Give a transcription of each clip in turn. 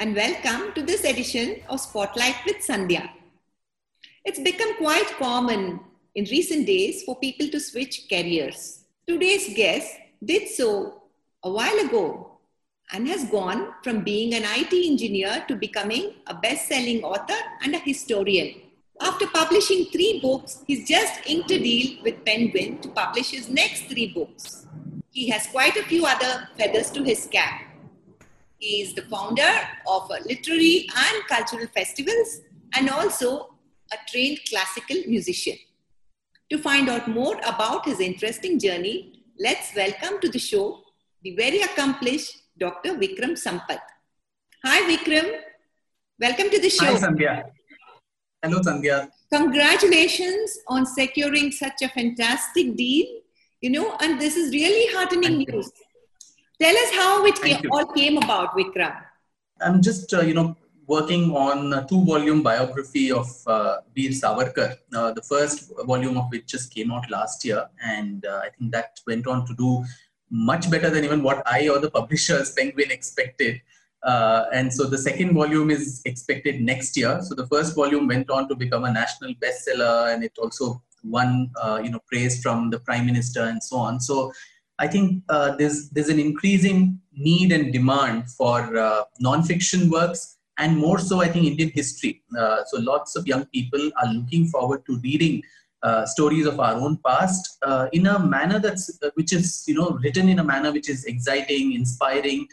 and welcome to this edition of Spotlight with Sandhya. It's become quite common in recent days for people to switch careers. Today's guest did so a while ago and has gone from being an IT engineer to becoming a best selling author and a historian. After publishing three books, he's just inked a deal with Penguin to publish his next three books. He has quite a few other feathers to his cap. He is the founder of literary and cultural festivals and also a trained classical musician. To find out more about his interesting journey, let's welcome to the show the very accomplished Dr. Vikram Sampath. Hi, Vikram. Welcome to the show. Hi, Sandhya. Hello, Sandhya. Congratulations on securing such a fantastic deal. You know, and this is really heartening Thank news. You. Tell us how it came, all came about, Vikram. I'm just, uh, you know, working on a two-volume biography of uh, Veer Savarkar. Uh, the first volume of which just came out last year, and uh, I think that went on to do much better than even what I or the publishers Penguin expected. Uh, and so the second volume is expected next year. So the first volume went on to become a national bestseller, and it also won, uh, you know, praise from the prime minister and so on. So I think uh, there's there's an increasing need and demand for uh, non-fiction works, and more so, I think Indian history. Uh, so lots of young people are looking forward to reading uh, stories of our own past uh, in a manner that's uh, which is you know written in a manner which is exciting, inspiring,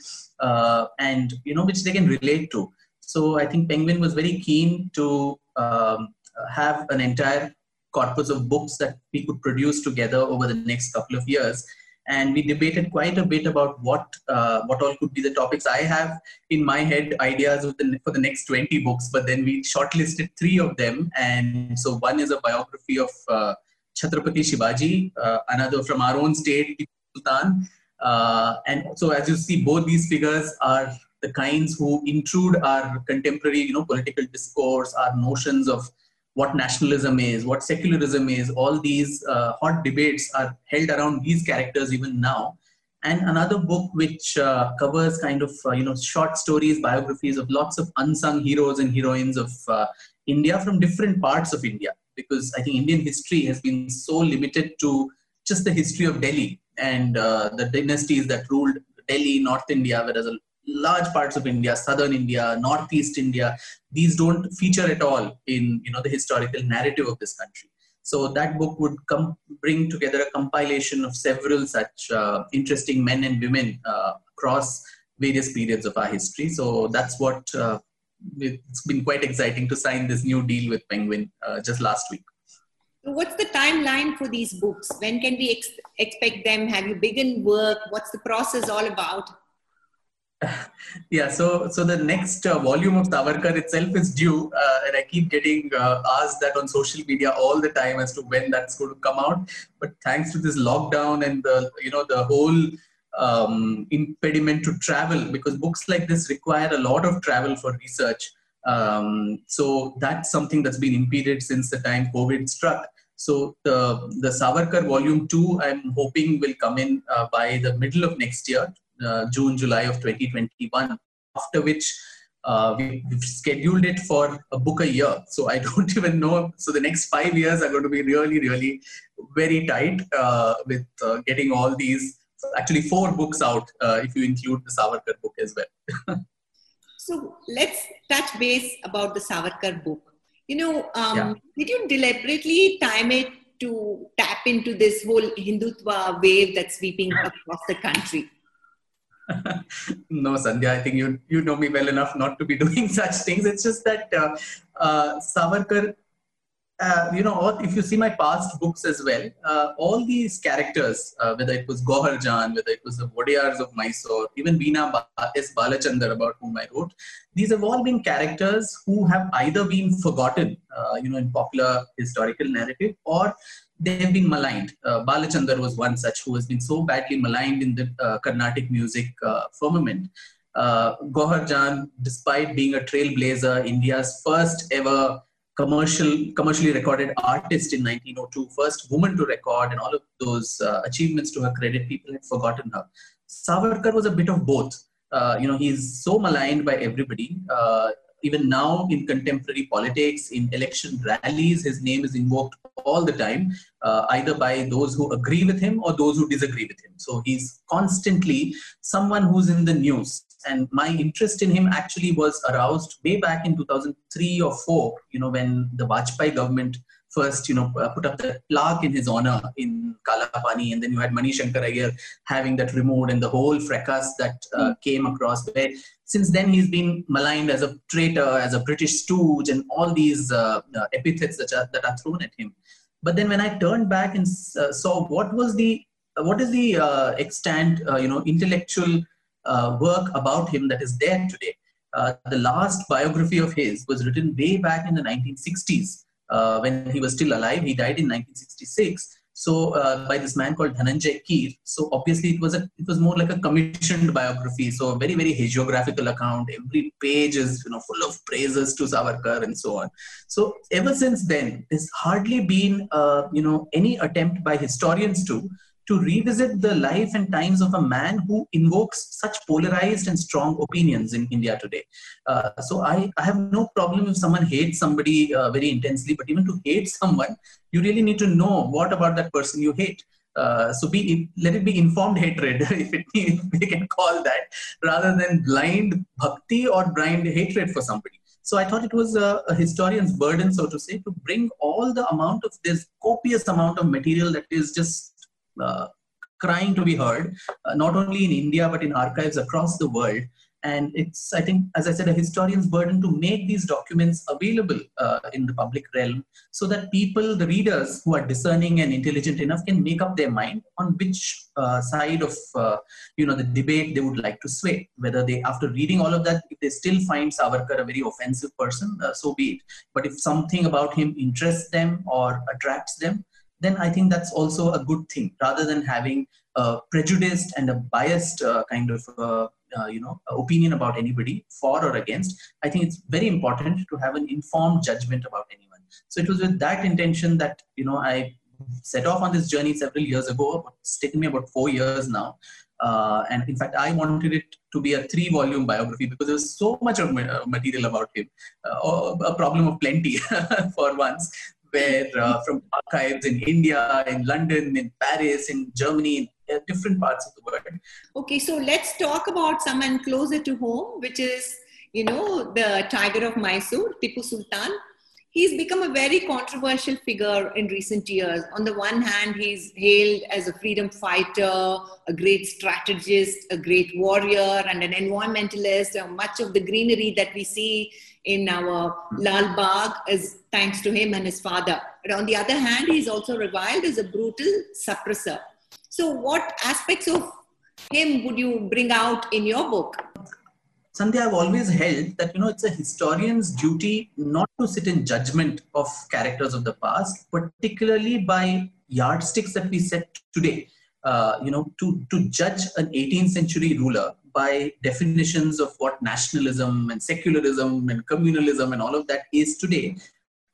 and you know which they can relate to. So I think Penguin was very keen to um, have an entire corpus of books that we could produce together over the next couple of years and we debated quite a bit about what uh, what all could be the topics. I have in my head ideas the, for the next 20 books, but then we shortlisted three of them. And so one is a biography of uh, Chhatrapati Shivaji, uh, another from our own state, Sultan. Uh, and so as you see, both these figures are the kinds who intrude our contemporary, you know, political discourse, our notions of what nationalism is, what secularism is, all these uh, hot debates are held around these characters even now. And another book which uh, covers kind of uh, you know short stories, biographies of lots of unsung heroes and heroines of uh, India from different parts of India, because I think Indian history has been so limited to just the history of Delhi and uh, the dynasties that ruled Delhi, North India, whereas a large parts of India, southern India, northeast India, these don't feature at all in you know the historical narrative of this country. So that book would come bring together a compilation of several such uh, interesting men and women uh, across various periods of our history. So that's what uh, it's been quite exciting to sign this new deal with Penguin uh, just last week. What's the timeline for these books? When can we ex- expect them? Have you begun work? What's the process all about? Yeah so so the next uh, volume of savarkar itself is due uh, and i keep getting uh, asked that on social media all the time as to when that's going to come out. But thanks to this lockdown and the you know the whole um, impediment to travel because books like this require a lot of travel for research um, so that's something that's been impeded since the time covid struck. So the the savarkar volume 2 i'm hoping will come in uh, by the middle of next year June, July of 2021, after which uh, we, have scheduled it for a book a year. So I don't even know. So the next five years are going to be really, really very tight uh, with getting all these, actually four books out if you include the Savarkar book as well. so let's touch base about the Savarkar book. You know, um, yeah. did you deliberately time it to tap into this whole Hindutva wave that's sweeping across the country? No, Sandhya, I think you you know me well enough not to be doing such things. It's just that uh, uh, Savarkar, uh, you know, if you see my past books as well, uh, all these characters, uh, whether it was Gohar Jan, whether it was the Wadiyars of Mysore, even Veena S. Balachandar, about whom I wrote, these have all been characters who have either been forgotten, uh, you know, in popular historical narrative, or they have been maligned. Uh, Balachandar was one such who has been so badly maligned in the uh, Carnatic music uh, firmament. Uh, Gohar Jan, despite being a trailblazer, India's first ever commercial, commercially recorded artist in 1902, first woman to record, and all of those uh, achievements to her credit, people had forgotten her. Savarkar was a bit of both. Uh, you know, he's so maligned by everybody. Uh, even now in contemporary politics, in election rallies, his name is invoked all the time, uh, either by those who agree with him or those who disagree with him. So he's constantly someone who's in the news. And my interest in him actually was aroused way back in 2003 or 4, you know, when the Vajpayee government first, you know, uh, put up the plaque in his honor in Kalapani, and then you had Mani Shankar Aiyar having that removed, and the whole fracas that uh, mm. came across. Where since then he's been maligned as a traitor, as a British stooge, and all these uh, uh epithets that are, that are thrown at him. But then when I turned back and uh, saw what was the what is the uh, extant, you know, intellectual work about him that is there today. the last biography of his was written way back in the 1960s uh, when he was still alive. He died in 1966. So uh, by this man called Dhananjay Keer. So obviously it was a it was more like a commissioned biography. So a very very hagiographical account. Every page is you know full of praises to Savarkar and so on. So ever since then, there's hardly been uh, you know any attempt by historians to to revisit the life and times of a man who invokes such polarized and strong opinions in India today. Uh, so I, I have no problem if someone hates somebody uh, very intensely, but even to hate someone, you really need to know what about that person you hate. Uh, so be let it be informed hatred, if, it, if we can call that, rather than blind bhakti or blind hatred for somebody. So I thought it was a, a, historian's burden, so to say, to bring all the amount of this copious amount of material that is just crying to be heard, uh, not only in India but in archives across the world. And it's, I think, as I said, a historian's burden to make these documents available uh, in the public realm so that people, the readers who are discerning and intelligent enough, can make up their mind on which uh, side of uh, you know the debate they would like to sway. Whether they, after reading all of that, if they still find Savarkar a very offensive person, uh, so be it. But if something about him interests them or attracts them, then I think that's also a good thing rather than having a prejudiced and a biased uh, kind of uh, uh, you know opinion about anybody for or against. I think it's very important to have an informed judgment about anyone. So it was with that intention that you know I set off on this journey several years ago. It's taken me about four years now. Uh, and in fact, I wanted it to be a three volume biography because there was so much of material about him, uh, a problem of plenty for once where uh, from archives in India, in London, in Paris, in Germany, in uh, different parts of the world. Okay, so let's talk about someone closer to home, which is, you know, the Tiger of Mysore, Tipu Sultan. He's become a very controversial figure in recent years. On the one hand, he's hailed as a freedom fighter, a great strategist, a great warrior, and an environmentalist. Much of the greenery that we see in our Lal Bagh is thanks to him and his father. But on the other hand, he's also reviled as a brutal suppressor. So, what aspects of him would you bring out in your book? Sandhya, I've always held that you know it's a historian's duty not to sit in judgment of characters of the past, particularly by yardsticks that we set today. Uh, you know, to to judge an 18th century ruler by definitions of what nationalism and secularism and communalism and all of that is today,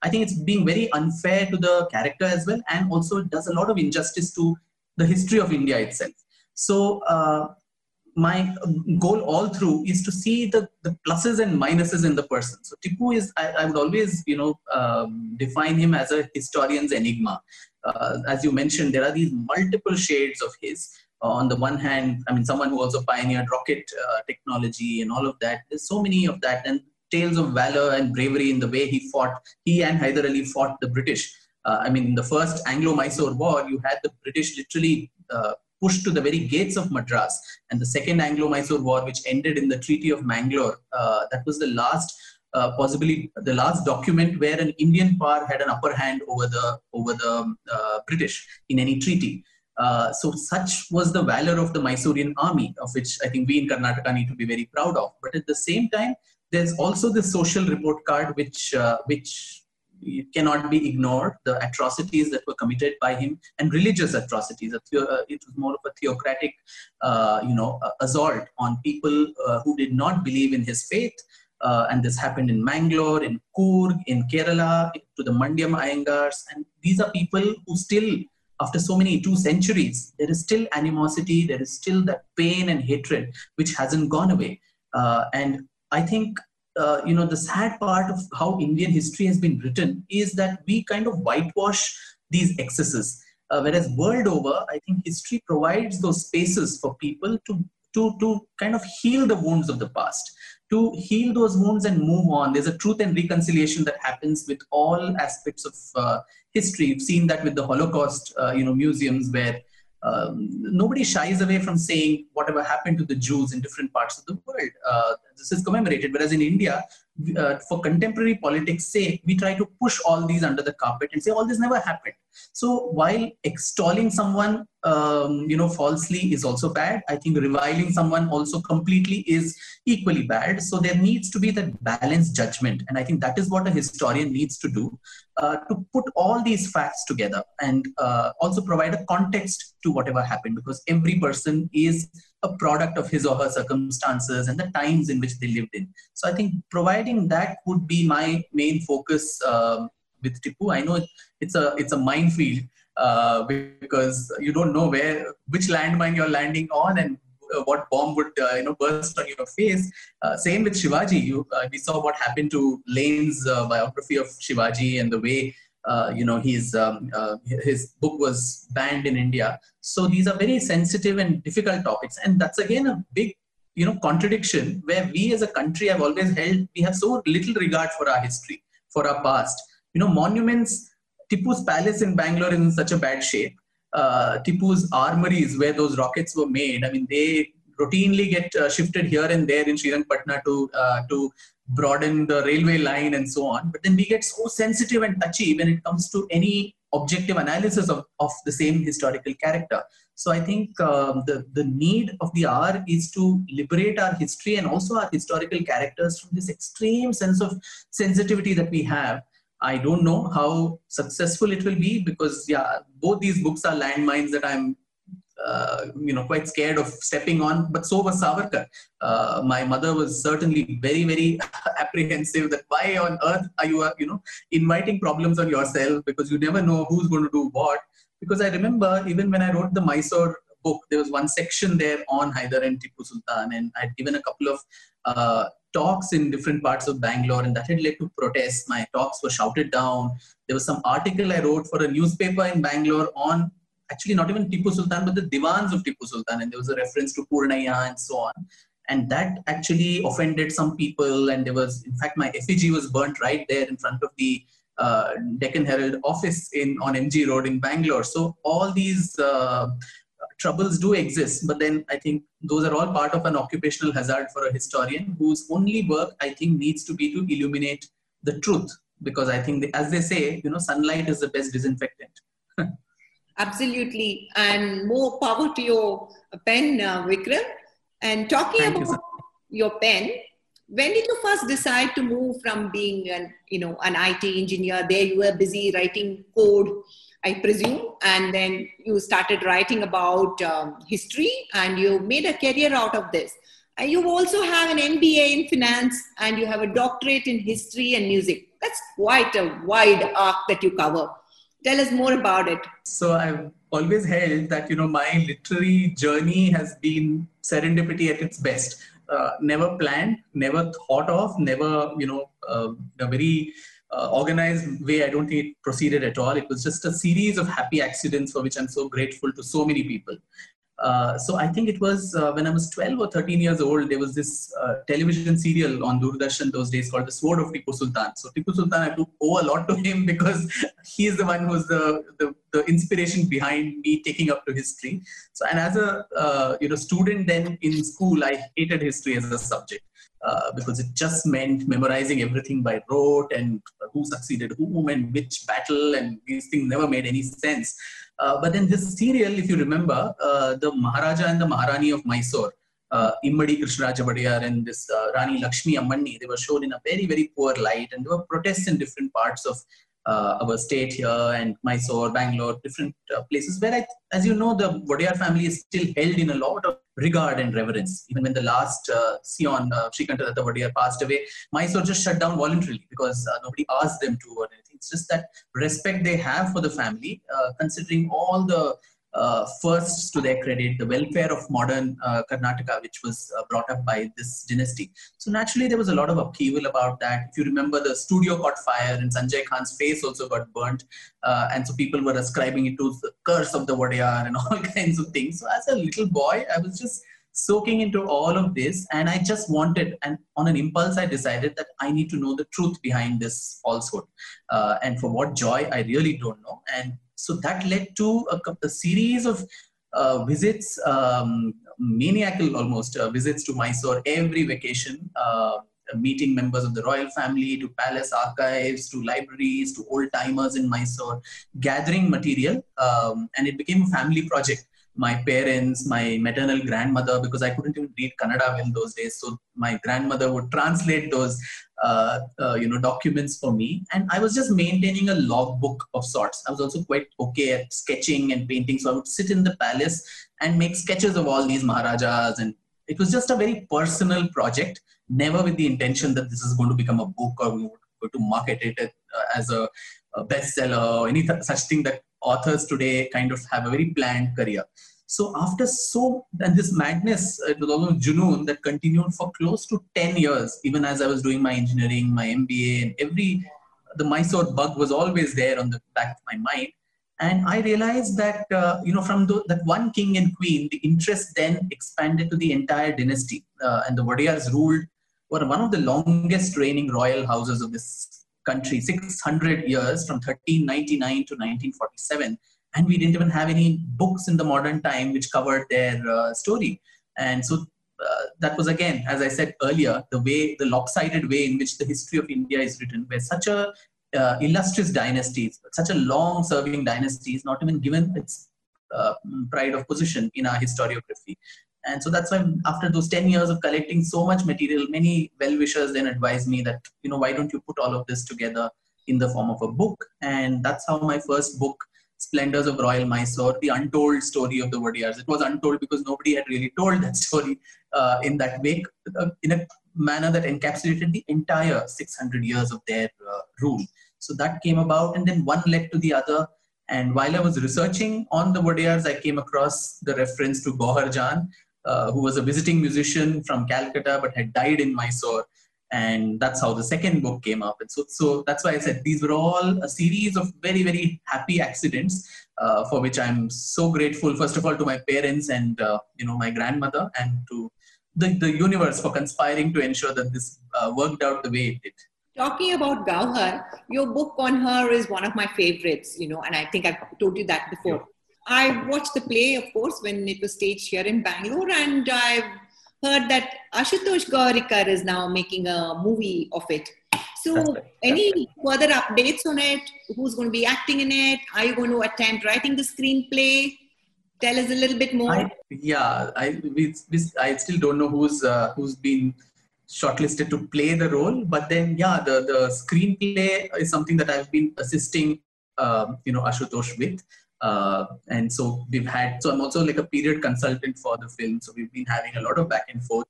I think it's being very unfair to the character as well, and also does a lot of injustice to the history of India itself. So, uh, my goal all through is to see the, the pluses and minuses in the person. So, Tipu is, I, I would always, you know, um, define him as a historian's enigma. Uh, as you mentioned, there are these multiple shades of his on the one hand, I mean, someone who also pioneered rocket uh, technology and all of that. There's so many of that, and tales of valor and bravery in the way he fought. He and Hyder Ali fought the British. Uh, I mean, in the first Anglo-Mysore war, you had the British literally uh, pushed to the very gates of Madras, and the second Anglo-Mysore war, which ended in the Treaty of Mangalore, uh, that was the last. Uh, possibly the last document where an Indian power had an upper hand over the over the uh, British in any treaty. Uh, so such was the valor of the Mysorean army, of which I think we in Karnataka need to be very proud of. But at the same time, there's also the social report card, which uh, which cannot be ignored. The atrocities that were committed by him and religious atrocities. Uh, it was more of a theocratic, uh, you know, assault on people uh, who did not believe in his faith. and this happened in Mangalore, in Coorg, in Kerala, to the Mandyam Iyengars, and these are people who still after so many two centuries, there is still animosity, there is still that pain and hatred which hasn't gone away. Uh, and I think uh, you know the sad part of how Indian history has been written is that we kind of whitewash these excesses. Uh, whereas world over, I think history provides those spaces for people to to to kind of heal the wounds of the past to heal those wounds and move on. There's a truth and reconciliation that happens with all aspects of uh, history. We've seen that with the Holocaust, uh, you know, museums where um, nobody shies away from saying whatever happened to the Jews in different parts of the world. Uh, this is commemorated. Whereas in India, uh, for contemporary politics' sake, we try to push all these under the carpet and say all this never happened. So while extolling someone, um, you know, falsely is also bad. I think reviling someone also completely is equally bad. So there needs to be that balanced judgment, and I think that is what a historian needs to do uh, to put all these facts together and uh, also provide a context to whatever happened, because every person is a product of his or her circumstances and the times in which they lived in. So I think providing that would be my main focus. Um, with Tipu. I know it's a it's a minefield uh, because you don't know where which landmine you're landing on and uh, what bomb would uh, you know burst on your face. Uh, same with Shivaji. You, uh, we saw what happened to Laine's uh, biography of Shivaji and the way you know his um, his book was banned in India. So these are very sensitive and difficult topics, and that's again a big you know contradiction where we as a country have always held we have so little regard for our history for our past you know, monuments, Tipu's palace in Bangalore is in such a bad shape. Uh, Tipu's armories, where those rockets were made, I mean, they routinely get uh, shifted here and there in Srirangapatna to uh, to broaden the railway line and so on. But then we get so sensitive and touchy when it comes to any objective analysis of, of the same historical character. So I think um, the, the need of the hour is to liberate our history and also our historical characters from this extreme sense of sensitivity that we have I don't know how successful it will be because yeah, both these books are landmines that I'm uh, you know quite scared of stepping on. But so was Savarkar. Uh, my mother was certainly very very apprehensive that why on earth are you uh, you know inviting problems on yourself because you never know who's going to do what. Because I remember even when I wrote the Mysore book, there was one section there on Hyder and Tipu Sultan, and I'd given a couple of uh, talks in different parts of Bangalore, and that had led to protests. My talks were shouted down. There was some article I wrote for a newspaper in Bangalore on actually not even Tipu Sultan, but the divans of Tipu Sultan, and there was a reference to Purnaya and so on. And that actually offended some people, and there was, in fact, my effigy was burnt right there in front of the uh, Deccan Herald office in on MG Road in Bangalore. So all these uh, troubles do exist, but then I think those are all part of an occupational hazard for a historian whose only work I think needs to be to illuminate the truth. Because I think, as they say, you know, sunlight is the best disinfectant. Absolutely, and more power to your pen, uh, Vikram. And talking Thank about you, your pen, when did you first decide to move from being an you know an IT engineer? There you were busy writing code I presume. And then you started writing about um, history and you made a career out of this. And you also have an MBA in finance and you have a doctorate in history and music. That's quite a wide arc that you cover. Tell us more about it. So I've always held that you know my literary journey has been serendipity at its best. Uh, never planned, never thought of, never you know uh, a very uh, organized way, I don't think it proceeded at all. It was just a series of happy accidents for which I'm so grateful to so many people. Uh, so I think it was uh, when I was 12 or 13 years old, there was this uh, television serial on Doordarshan those days called The Sword of Tipu Sultan. So Tipu Sultan, I to owe a lot to him because he is the one who's the, the, the, inspiration behind me taking up to history. So and as a uh, you know student then in school, I hated history as a subject. Uh, because it just meant memorizing everything by rote and who succeeded whom and which battle and these things never made any sense. Uh, but then this serial, if you remember, uh, the Maharaja and the Maharani of Mysore, uh, Immadi Krishnaraja Wadiyar and this uh, Rani Lakshmi Ammanni, they were shown in a very, very poor light and there were protests in different parts of uh, our state here and Mysore, Bangalore, different uh, places where, I, as you know, the Wadiyar family is still held in a lot of regard and reverence. Even when the last uh, Sion, uh, Shrikanta Wadiyar passed away, Mysore just shut down voluntarily because nobody asked them to or anything. It's just that respect they have for the family, uh, considering all the uh, to their credit, the welfare of modern uh, Karnataka, which was uh, brought up by this dynasty. So naturally, there was a lot of upheaval about that. If you remember, the studio caught fire and Sanjay Khan's face also got burnt. Uh, and so people were ascribing it to the curse of the Wadiyar and all kinds of things. So as a little boy, I was just soaking into all of this and i just wanted and on an impulse i decided that i need to know the truth behind this falsehood uh, and for what joy i really don't know. And so that led to a, a series of uh, visits, um, maniacal almost uh, visits to Mysore every vacation, uh, meeting members of the royal family, to palace archives, to libraries, to old timers in Mysore, gathering material, um, and it became a family project my parents, my maternal grandmother, because I couldn't even read Kannada in those days. So my grandmother would translate those, uh, uh, you know, documents for me, and I was just maintaining a logbook of sorts. I was also quite okay at sketching and painting, so I would sit in the palace and make sketches of all these maharajas, and it was just a very personal project, never with the intention that this is going to become a book or we would go to market it uh, as a, bestseller or any th- such thing that authors today kind of have a very planned career. So after so, and this madness, it was almost Junoon that continued for close to 10 years, even as I was doing my engineering, my MBA, and every, the Mysore bug was always there on the back of my mind. And I realized that, uh, you know, from the, that one king and queen, the interest then expanded to the entire dynasty. Uh, and the Wadiyars ruled, were one of the longest reigning royal houses of this country 600 years from 1399 to 1947 and we didn't even have any books in the modern time which covered their uh, story. And so uh, that was again as i said earlier the way the lopsided way in which the history of india is written where such a uh, illustrious dynasty such a long serving dynasty is not even given its uh, pride of position in our historiography and so that's why after those 10 years of collecting so much material, many well-wishers then advised me that, you know, why don't you put all of this together in the form of a book? And that's how my first book, Splendors of Royal Mysore, the untold story of the Wadiyars. It was untold because nobody had really told that story uh, in that way, uh, in a manner that encapsulated the entire 600 years of their uh, rule. So that came about, and then one led to the other. And while I was researching on the Wadiyars, I came across the reference to Gauhar Jan, uh, who was a visiting musician from Calcutta but had died in Mysore. And that's how the second book came up. And so, so that's why I said these were all a series of very, very happy accidents uh, for which I'm so grateful, first of all, to my parents and, uh, you know, my grandmother and to the, the universe for conspiring to ensure that this uh, worked out the way it did. Talking about Gauhar, your book on her is one of my favorites, you know, and I think I've told you that before. I watched the play, of course, when it was staged here in Bangalore, and I've heard that Ashutosh Gowariker is now making a movie of it. So, right. any further updates on it? Who's going to be acting in it? Are you going to attempt writing the screenplay? Tell us a little bit more. I, yeah, I we, we, I still don't know who's uh, who's been shortlisted to play the role, but then yeah, the the screenplay is something that I've been assisting, um, you know, Ashutosh with. Uh, and so we've had, so I'm also like a period consultant for the film. So we've been having a lot of back and forth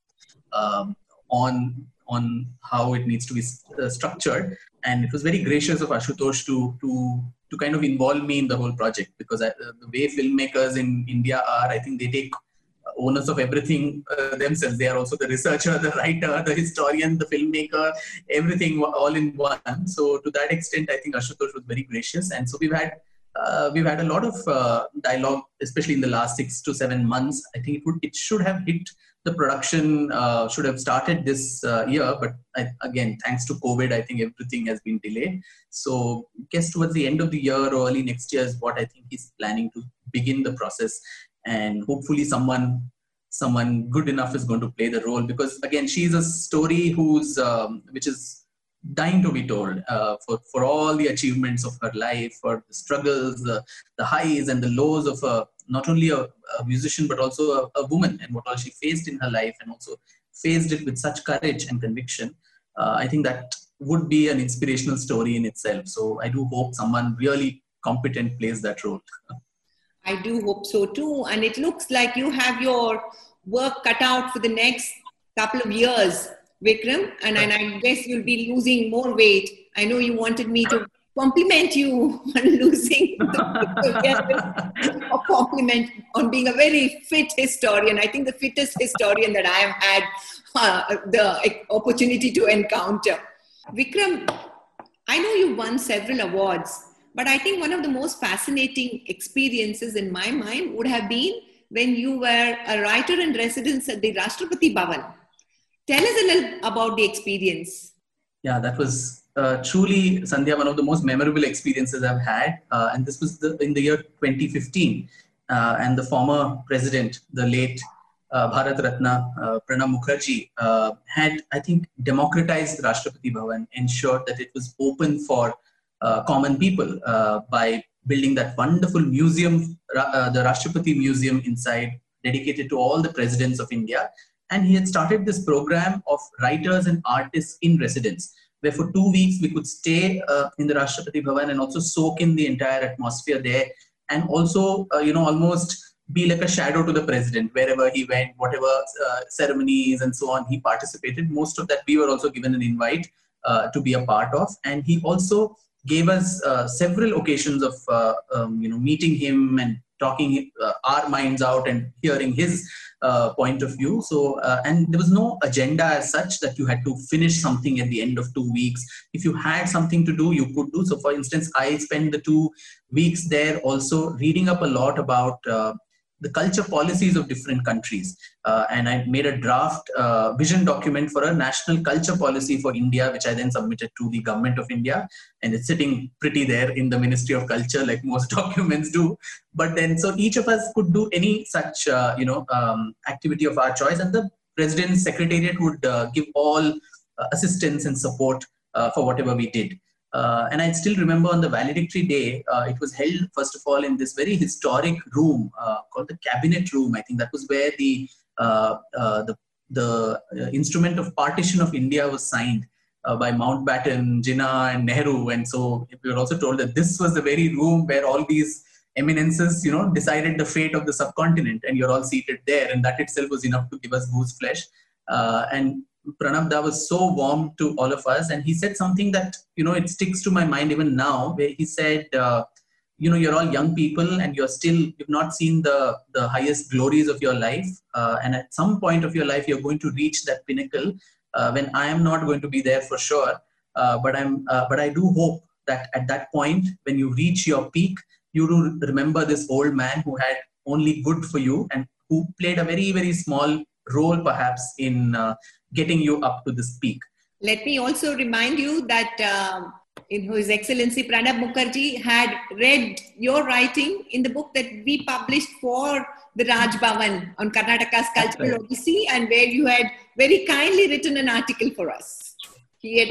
um, on on how it needs to be uh, structured. And it was very gracious of Ashutosh to to to kind of involve me in the whole project because I, uh, the way filmmakers in India are, I think they take owners of everything uh, themselves. They are also the researcher, the writer, the historian, the filmmaker, everything all in one. So to that extent, I think Ashutosh was very gracious. And so we've had uh, we've had a lot of uh, dialogue, especially in the last six to seven months. I think it would, it should have hit the production, uh, should have started this uh, year, but I, again, thanks to COVID, I think everything has been delayed. So, guess towards the end of the year or early next year is what I think he's planning to begin the process, and hopefully, someone someone good enough is going to play the role because again, she's a story who's um, which is dying to be told uh, for, for all the achievements of her life, for the struggles, the, the highs and the lows of a, not only a, a musician, but also a, a, woman and what all she faced in her life and also faced it with such courage and conviction. Uh, I think that would be an inspirational story in itself. So I do hope someone really competent plays that role. I do hope so too. And it looks like you have your work cut out for the next couple of years, Vikram. And, and I guess you'll be losing more weight. I know you wanted me to compliment you on losing a compliment on being a very fit historian. I think the fittest historian that I have had uh, the opportunity to encounter. Vikram, I know you won several awards, but I think one of the most fascinating experiences in my mind would have been when you were a writer in residence at the Rashtrapati Bhavan. Tell us a little about the experience. Yeah, that was uh, truly, Sandhya, one of the most memorable experiences I've had. Uh, and this was the, in the year 2015. Uh, and the former president, the late uh, Bharat Ratna uh, Pranab Mukherjee, uh, had, I think, democratized Rashtrapati Bhavan, ensured that it was open for common people by building that wonderful museum, the Rashtrapati Museum inside, dedicated to all the presidents of India. And he had started this program of writers and artists in residence where for two weeks we could stay uh, in the Rashtrapati Bhavan and also soak in the entire atmosphere there and also, uh, you know, almost be like a shadow to the president wherever he went, whatever uh, ceremonies and so on he participated. Most of that we were also given an invite uh, to be a part of. And he also gave us uh, several occasions of, uh, um, you know, meeting him and talking our minds out and hearing his uh, point of view. So, uh, and there was no agenda as such that you had to finish something at the end of two weeks. If you had something to do, you could do. So, for instance, I spent the two weeks there also reading up a lot about uh, the culture policies of different countries. Uh, and I made a draft uh, vision document for a national culture policy for India, which I then submitted to the government of India. And it's sitting pretty there in the Ministry of Culture, like most documents do. But then, so each of us could do any such, uh, you know, um, activity of our choice, and the president's secretariat would uh, give all uh, assistance and support uh, for whatever we did. Uh, and I still remember on the valedictory day, uh, it was held first of all in this very historic room uh, called the Cabinet Room. I think that was where the uh, uh, the, the uh, instrument of partition of India was signed by Mountbatten, Jinnah, and Nehru. And so we were also told that this was the very room where all these eminences, you know, decided the fate of the subcontinent, and you're all seated there. And that itself was enough to give us goose flesh. and Pranab Da was so warm to all of us, and he said something that you know it sticks to my mind even now. Where he said, uh, "You know, you're all young people, and you're still you've not seen the the highest glories of your life, uh, and at some point of your life, you're going to reach that pinnacle. Uh, when I am not going to be there for sure, uh, but I'm uh, but I do hope that at that point, when you reach your peak, you do remember this old man who had only good for you and who played a very very small role perhaps in uh, getting you up to this peak. Let me also remind you that uh, in His Excellency Pranab Mukherjee had read your writing in the book that we published for the Raj Bhavan on Karnataka's cultural right. odyssey, and where you had very kindly written an article for us. He had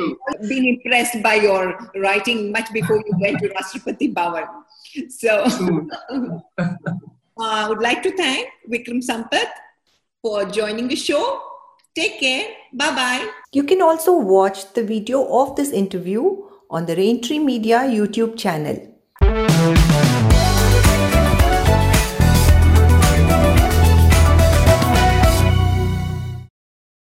been impressed by your writing much before you went to Rashtrapati Bhavan. So, uh, I would like to thank Vikram Sampath for joining the show Take care. Bye bye. You can also watch the video of this interview on the Raintree Media YouTube channel.